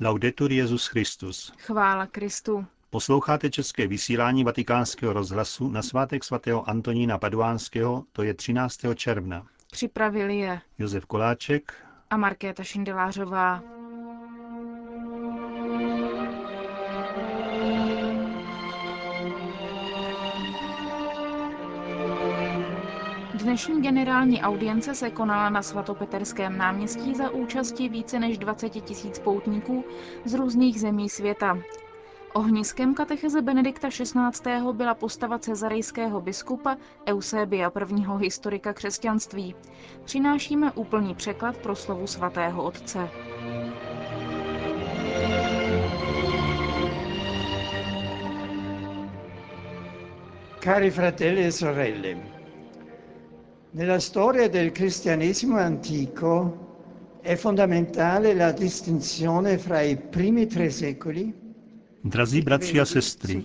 Laudetur Jezus Christus. Chvála Kristu. Posloucháte české vysílání Vatikánského rozhlasu na svátek svatého Antonína Paduánského, to je 13. června. Připravili je Josef Koláček a Markéta Šindelářová. Dnešní generální audience se konala na svatopeterském náměstí za účasti více než 20 tisíc poutníků z různých zemí světa. Ohniskem katecheze Benedikta XVI. byla postava cezarejského biskupa Eusebia, prvního historika křesťanství. Přinášíme úplný překlad pro slovu svatého otce. Cari fratelli e sorelle, nella storia del cristianesimo antico è fondamentale la distinzione fra i primi tre secoli Drazí bratři a sestry,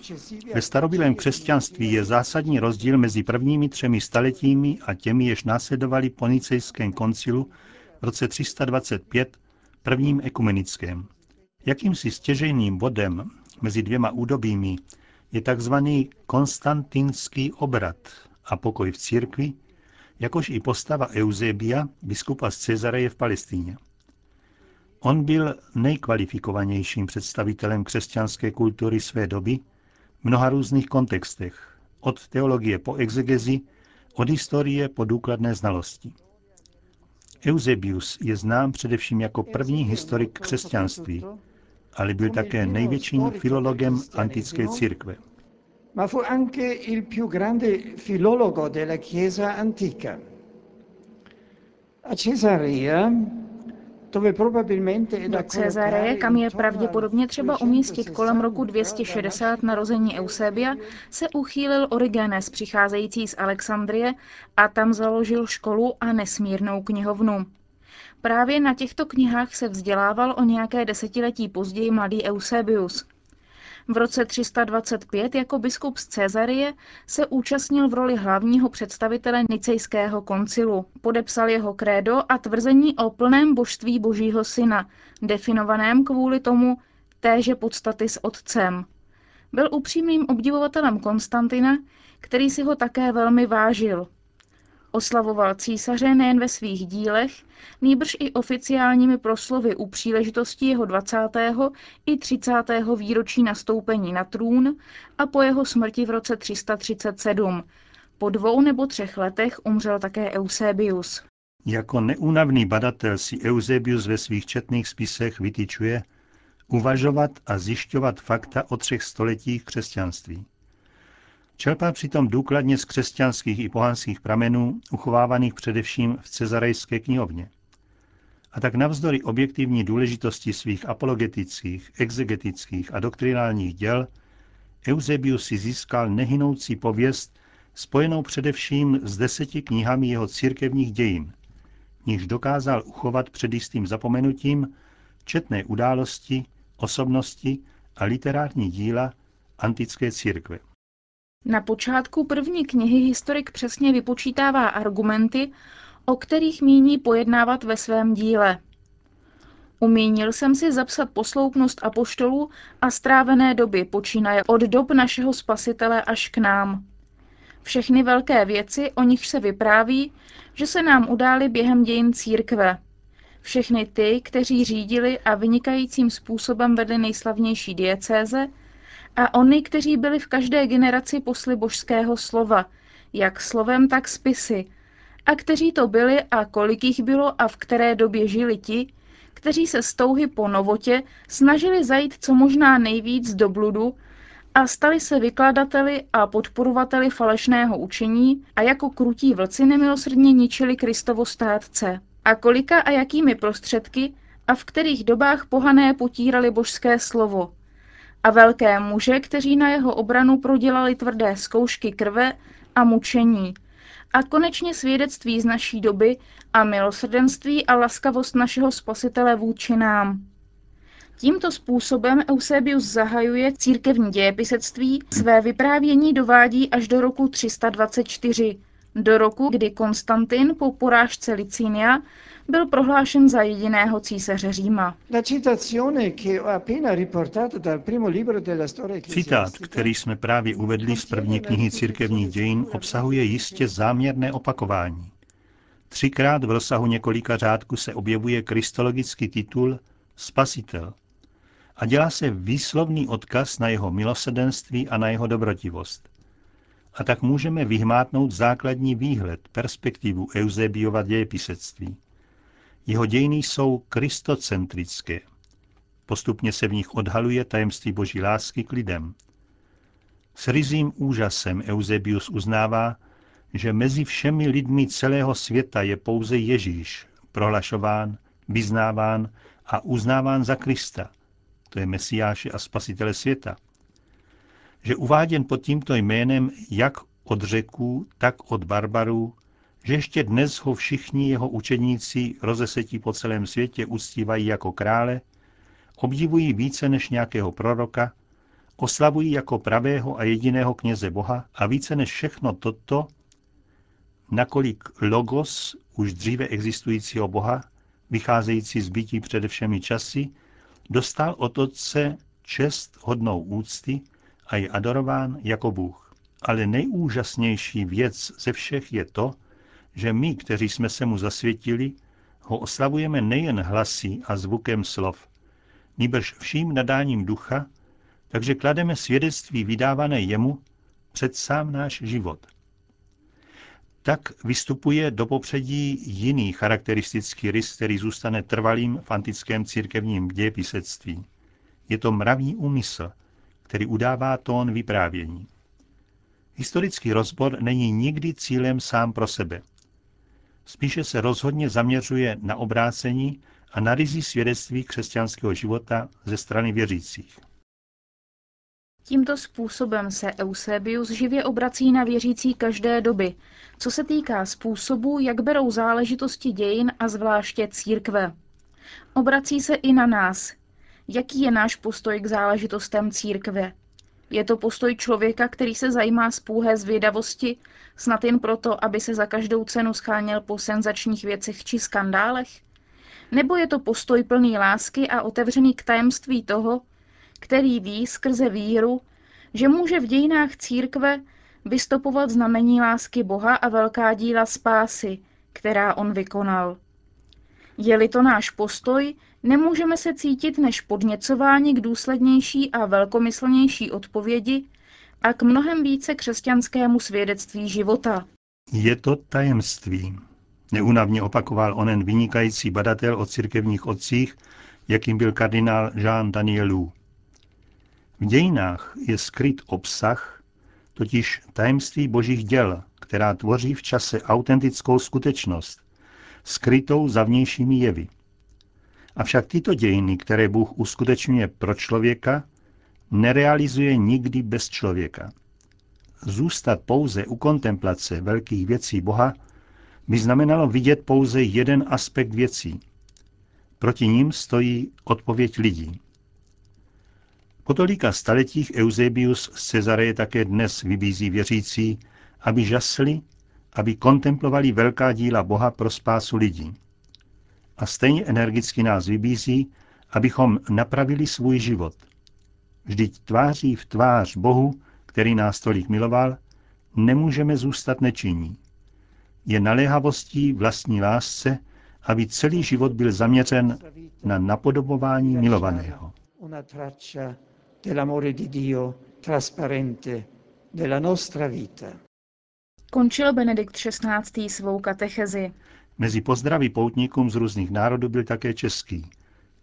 ve starobylém křesťanství je zásadní rozdíl mezi prvními třemi staletími a těmi, jež následovali po Nicejském koncilu v roce 325, prvním ekumenickém. Jakýmsi stěžejným bodem mezi dvěma údobími je tzv. konstantinský obrat a pokoj v církvi, jakož i postava Eusebia, biskupa z Cezareje v Palestíně. On byl nejkvalifikovanějším představitelem křesťanské kultury své doby v mnoha různých kontextech, od teologie po exegezi, od historie po důkladné znalosti. Eusebius je znám především jako první historik křesťanství, ale byl také největším filologem antické církve. Ma fu anche il più grande filologo della Chiesa antica. A Cesarea do Cezareje, kam je pravděpodobně třeba umístit kolem roku 260 narození Eusebia, se uchýlil Origenes přicházející z Alexandrie a tam založil školu a nesmírnou knihovnu. Právě na těchto knihách se vzdělával o nějaké desetiletí později mladý Eusebius. V roce 325 jako biskup z Cezarie se účastnil v roli hlavního představitele Nicejského koncilu. Podepsal jeho krédo a tvrzení o plném božství Božího syna, definovaném kvůli tomu téže podstaty s otcem. Byl upřímným obdivovatelem Konstantina, který si ho také velmi vážil. Oslavoval císaře nejen ve svých dílech, nýbrž i oficiálními proslovy u příležitosti jeho 20. i 30. výročí nastoupení na trůn a po jeho smrti v roce 337. Po dvou nebo třech letech umřel také Eusebius. Jako neúnavný badatel si Eusebius ve svých četných spisech vytyčuje uvažovat a zjišťovat fakta o třech stoletích křesťanství. Čerpá přitom důkladně z křesťanských i pohanských pramenů, uchovávaných především v cezarejské knihovně. A tak navzdory objektivní důležitosti svých apologetických, exegetických a doktrinálních děl, Eusebius si získal nehynoucí pověst spojenou především s deseti knihami jeho církevních dějin, níž dokázal uchovat před jistým zapomenutím četné události, osobnosti a literární díla antické církve. Na počátku první knihy historik přesně vypočítává argumenty, o kterých míní pojednávat ve svém díle. Umínil jsem si zapsat posloupnost apoštolů a strávené doby počínaje od dob našeho spasitele až k nám. Všechny velké věci, o nich se vypráví, že se nám udály během dějin církve. Všechny ty, kteří řídili a vynikajícím způsobem vedli nejslavnější diecéze, a oni, kteří byli v každé generaci posly božského slova, jak slovem, tak spisy, a kteří to byli a kolik jich bylo a v které době žili ti, kteří se z touhy po novotě snažili zajít co možná nejvíc do bludu a stali se vykladateli a podporovateli falešného učení a jako krutí vlci nemilosrdně ničili Kristovo státce. A kolika a jakými prostředky a v kterých dobách pohané potírali božské slovo, a velké muže, kteří na jeho obranu prodělali tvrdé zkoušky krve a mučení. A konečně svědectví z naší doby a milosrdenství a laskavost našeho spasitele vůči nám. Tímto způsobem Eusebius zahajuje církevní dějepisectví, své vyprávění dovádí až do roku 324, do roku, kdy Konstantin po porážce Licínia byl prohlášen za jediného císaře Říma. Citát, který jsme právě uvedli z první knihy církevních dějin, obsahuje jistě záměrné opakování. Třikrát v rozsahu několika řádků se objevuje kristologický titul Spasitel a dělá se výslovný odkaz na jeho milosedenství a na jeho dobrotivost. A tak můžeme vyhmátnout základní výhled, perspektivu Eusebiova dějepisectví. Jeho dějiny jsou kristocentrické. Postupně se v nich odhaluje tajemství boží lásky k lidem. S rizím úžasem Eusebius uznává, že mezi všemi lidmi celého světa je pouze Ježíš, prohlašován, vyznáván a uznáván za Krista, to je Mesiáše a Spasitele světa. Že uváděn pod tímto jménem jak od řeků, tak od barbarů, že ještě dnes ho všichni jeho učedníci rozesetí po celém světě uctívají jako krále, obdivují více než nějakého proroka, oslavují jako pravého a jediného kněze Boha a více než všechno toto, nakolik logos už dříve existujícího Boha, vycházející z bytí přede všemi časy, dostal od Otce čest hodnou úcty a je adorován jako Bůh. Ale nejúžasnější věc ze všech je to, že my, kteří jsme se mu zasvětili, ho oslavujeme nejen hlasí a zvukem slov, nýbrž vším nadáním ducha, takže klademe svědectví vydávané jemu před sám náš život. Tak vystupuje do popředí jiný charakteristický rys, který zůstane trvalým v antickém církevním dějepisectví. Je to mravní úmysl, který udává tón vyprávění. Historický rozbor není nikdy cílem sám pro sebe. Spíše se rozhodně zaměřuje na obrácení a na rizí svědectví křesťanského života ze strany věřících. Tímto způsobem se Eusebius živě obrací na věřící každé doby, co se týká způsobu, jak berou záležitosti dějin a zvláště církve. Obrací se i na nás. Jaký je náš postoj k záležitostem církve? Je to postoj člověka, který se zajímá z půhé zvědavosti, snad jen proto, aby se za každou cenu scháněl po senzačních věcech či skandálech? Nebo je to postoj plný lásky a otevřený k tajemství toho, který ví skrze víru, že může v dějinách církve vystopovat znamení lásky Boha a velká díla spásy, která on vykonal. Je-li to náš postoj, nemůžeme se cítit než podněcování k důslednější a velkomyslnější odpovědi a k mnohem více křesťanskému svědectví života. Je to tajemství, neunavně opakoval onen vynikající badatel o církevních otcích, jakým byl kardinál Jean Danielou. V dějinách je skryt obsah, totiž tajemství božích děl, která tvoří v čase autentickou skutečnost, skrytou za vnějšími jevy. Avšak tyto dějiny, které Bůh uskutečňuje pro člověka, nerealizuje nikdy bez člověka. Zůstat pouze u kontemplace velkých věcí Boha by znamenalo vidět pouze jeden aspekt věcí. Proti ním stojí odpověď lidí. Po tolika staletích Eusebius z Cezareje také dnes vybízí věřící, aby žasli, aby kontemplovali velká díla Boha pro spásu lidí. A stejně energicky nás vybízí, abychom napravili svůj život. Vždyť tváří v tvář Bohu, který nás tolik miloval, nemůžeme zůstat nečinní. Je naléhavostí vlastní lásce, aby celý život byl zaměřen na napodobování milovaného nella nostra vita. Končil Benedikt XVI. svou katechezi. Mezi pozdravy poutníkům z různých národů byl také český.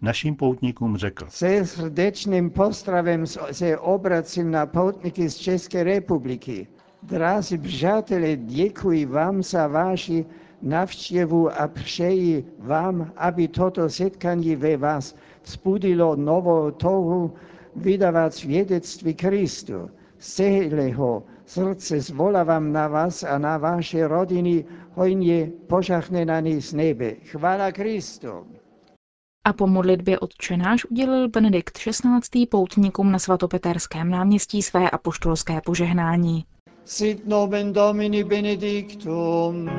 Našim poutníkům řekl. Se srdečným pozdravem se obracím na poutníky z České republiky. Drazí přátelé, děkuji vám za vaši navštěvu a přeji vám, aby toto setkání ve vás vzbudilo novou touhu vydávat svědectví Kristu. Z celého srdce zvolávám na vás a na vaše rodiny hojně požahnenaný z nebe. Chvála Kristu. A po modlitbě odčenáš udělil Benedikt XVI. poutníkům na svatopeterském náměstí své apoštolské požehnání. sit nomen Domini benedictum,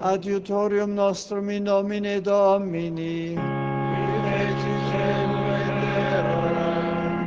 adiutorium nostrum in nomine Domini,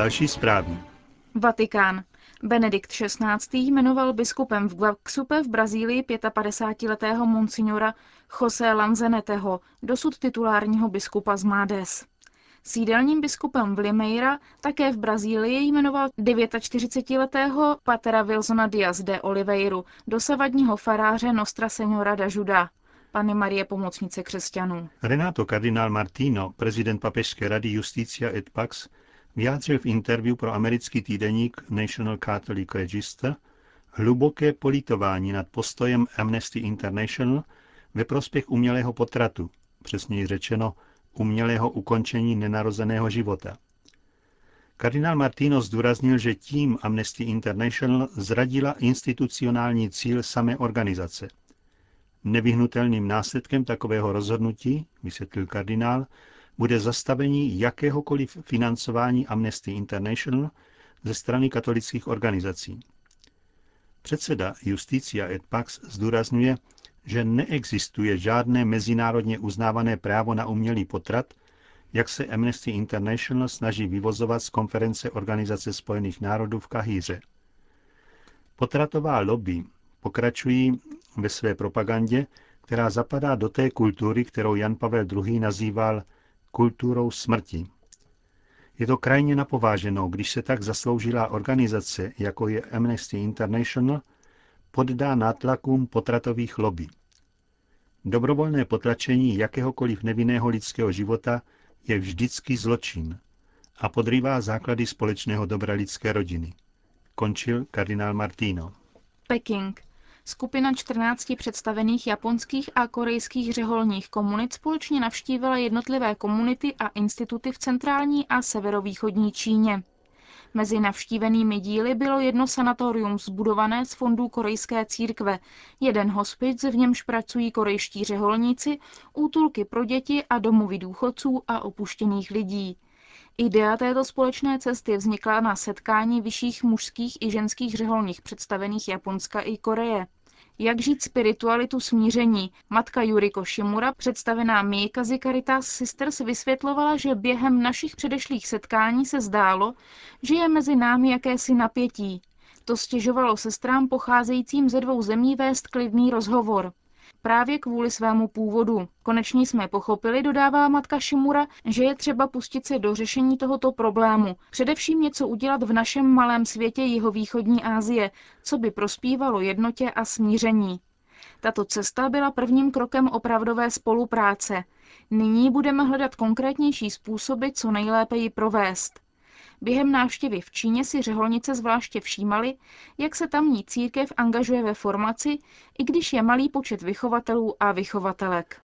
Další zprávy. Vatikán. Benedikt XVI. jmenoval biskupem v Guaxupe v Brazílii 55-letého monsignora José Lanzeneteho, dosud titulárního biskupa z Mádes. Sídelním biskupem v Limeira také v Brazílii jmenoval 49-letého patera Wilsona Diaz de Oliveiru, dosavadního faráře Nostra Senora da Juda. Pany Marie Pomocnice křesťanů. Renato kardinál Martino, prezident Papežské rady Justicia et Pax, vyjádřil v interview pro americký týdeník National Catholic Register hluboké politování nad postojem Amnesty International ve prospěch umělého potratu, přesněji řečeno umělého ukončení nenarozeného života. Kardinál Martino zdůraznil, že tím Amnesty International zradila institucionální cíl samé organizace. Nevyhnutelným následkem takového rozhodnutí, vysvětlil kardinál, bude zastavení jakéhokoliv financování Amnesty International ze strany katolických organizací. Předseda Justicia et Pax zdůrazňuje, že neexistuje žádné mezinárodně uznávané právo na umělý potrat, jak se Amnesty International snaží vyvozovat z konference Organizace spojených národů v Kahíře. Potratová lobby pokračují ve své propagandě, která zapadá do té kultury, kterou Jan Pavel II. nazýval kulturou smrti. Je to krajně napováženou, když se tak zasloužilá organizace, jako je Amnesty International, poddá nátlakům potratových lobby. Dobrovolné potlačení jakéhokoliv nevinného lidského života je vždycky zločin a podrývá základy společného dobra lidské rodiny. Končil kardinál Martino. Peking. Skupina 14 představených japonských a korejských řeholních komunit společně navštívila jednotlivé komunity a instituty v centrální a severovýchodní Číně. Mezi navštívenými díly bylo jedno sanatorium zbudované z fondů korejské církve, jeden hospic, v němž pracují korejští řeholníci, útulky pro děti a domovy důchodců a opuštěných lidí. Idea této společné cesty vznikla na setkání vyšších mužských i ženských řeholních představených Japonska i Koreje. Jak žít spiritualitu smíření? Matka Yuriko Shimura, představená Miikazi Caritas Sisters, vysvětlovala, že během našich předešlých setkání se zdálo, že je mezi námi jakési napětí. To stěžovalo sestrám pocházejícím ze dvou zemí vést klidný rozhovor právě kvůli svému původu. Konečně jsme pochopili, dodává matka Šimura, že je třeba pustit se do řešení tohoto problému, především něco udělat v našem malém světě jihovýchodní Asie, co by prospívalo jednotě a smíření. Tato cesta byla prvním krokem opravdové spolupráce. Nyní budeme hledat konkrétnější způsoby, co nejlépe ji provést. Během návštěvy v Číně si řeholnice zvláště všímali, jak se tamní církev angažuje ve formaci, i když je malý počet vychovatelů a vychovatelek.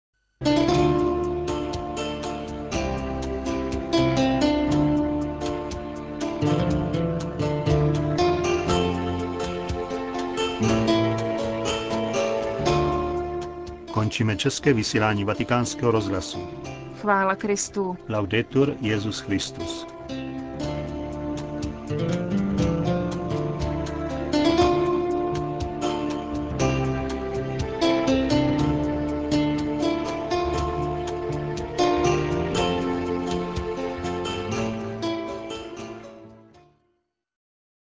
Končíme české vysílání vatikánského rozhlasu. Chvála Kristu. Laudetur Jezus Christus.